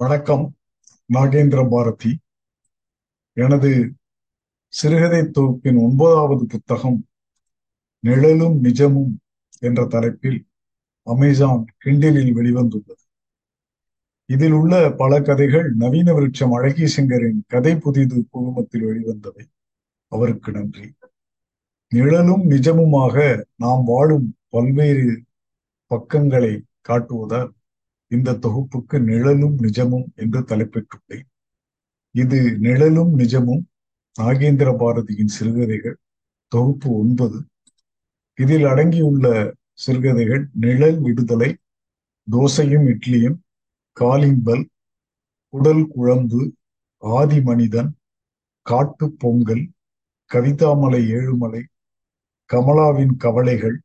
வணக்கம். நாகேந்திர பாரதி. எனது சிறுகதை தொகுப்பின் ஒன்பதாவது புத்தகம் நிழலும் நிஜமும் என்ற தலைப்பில் அமேசான் கிண்டிலில் வெளிவந்துள்ளது. இதில் உள்ள பல கதைகள் நவீன விருட்சம் அழகி சிங்கரின் கதை புதிது குழுமத்தில் வெளிவந்தவை. அவருக்கு நன்றி. நிழலும் நிஜமுமாக நாம் வாழும் பல்வேறு பக்கங்களை காட்டுவதால் இந்த தொகுப்புக்கு நிழலும் நிஜமும் என்று தலைப்பிட்டுள்ளேன். இது நிழலும் நிஜமும் நாகேந்திர பாரதியின் சிறுகதைகள். தொகுப்பு ஒன்பது. இதில் அடங்கியுள்ள சிறுகதைகள் நிழல் விடுதலை தோசையும் இட்லியும் காலிம்பல் உடல் குழம்பு ஆதி மனிதன் காட்டு பொங்கல் கவிதாமலை ஏழுமலை கமலாவின் கவலைகள்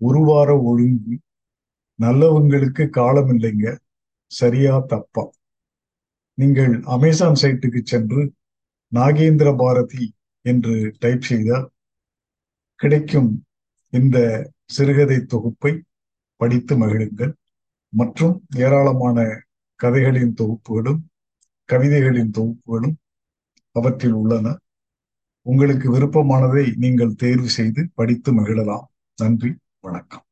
உருவார ஒழுங்கு நல்லவங்களுக்கு காலம் இல்லைங்க சரியா தப்பா. நீங்கள் அமேசான் சைட்டுக்கு சென்று நாகேந்திர பாரதி என்று டைப் செய்தால் கிடைக்கும் இந்த சிறுகதை தொகுப்பை படித்து மகிழுங்கள். மற்றும் ஏராளமான கதைகளின் தொகுப்புகளும் கவிதைகளின் தொகுப்புகளும் அவற்றில் உள்ளன. உங்களுக்கு விருப்பமானதை நீங்கள் தேர்வு செய்து படித்து மகிழலாம். நன்றி வணக்கம்.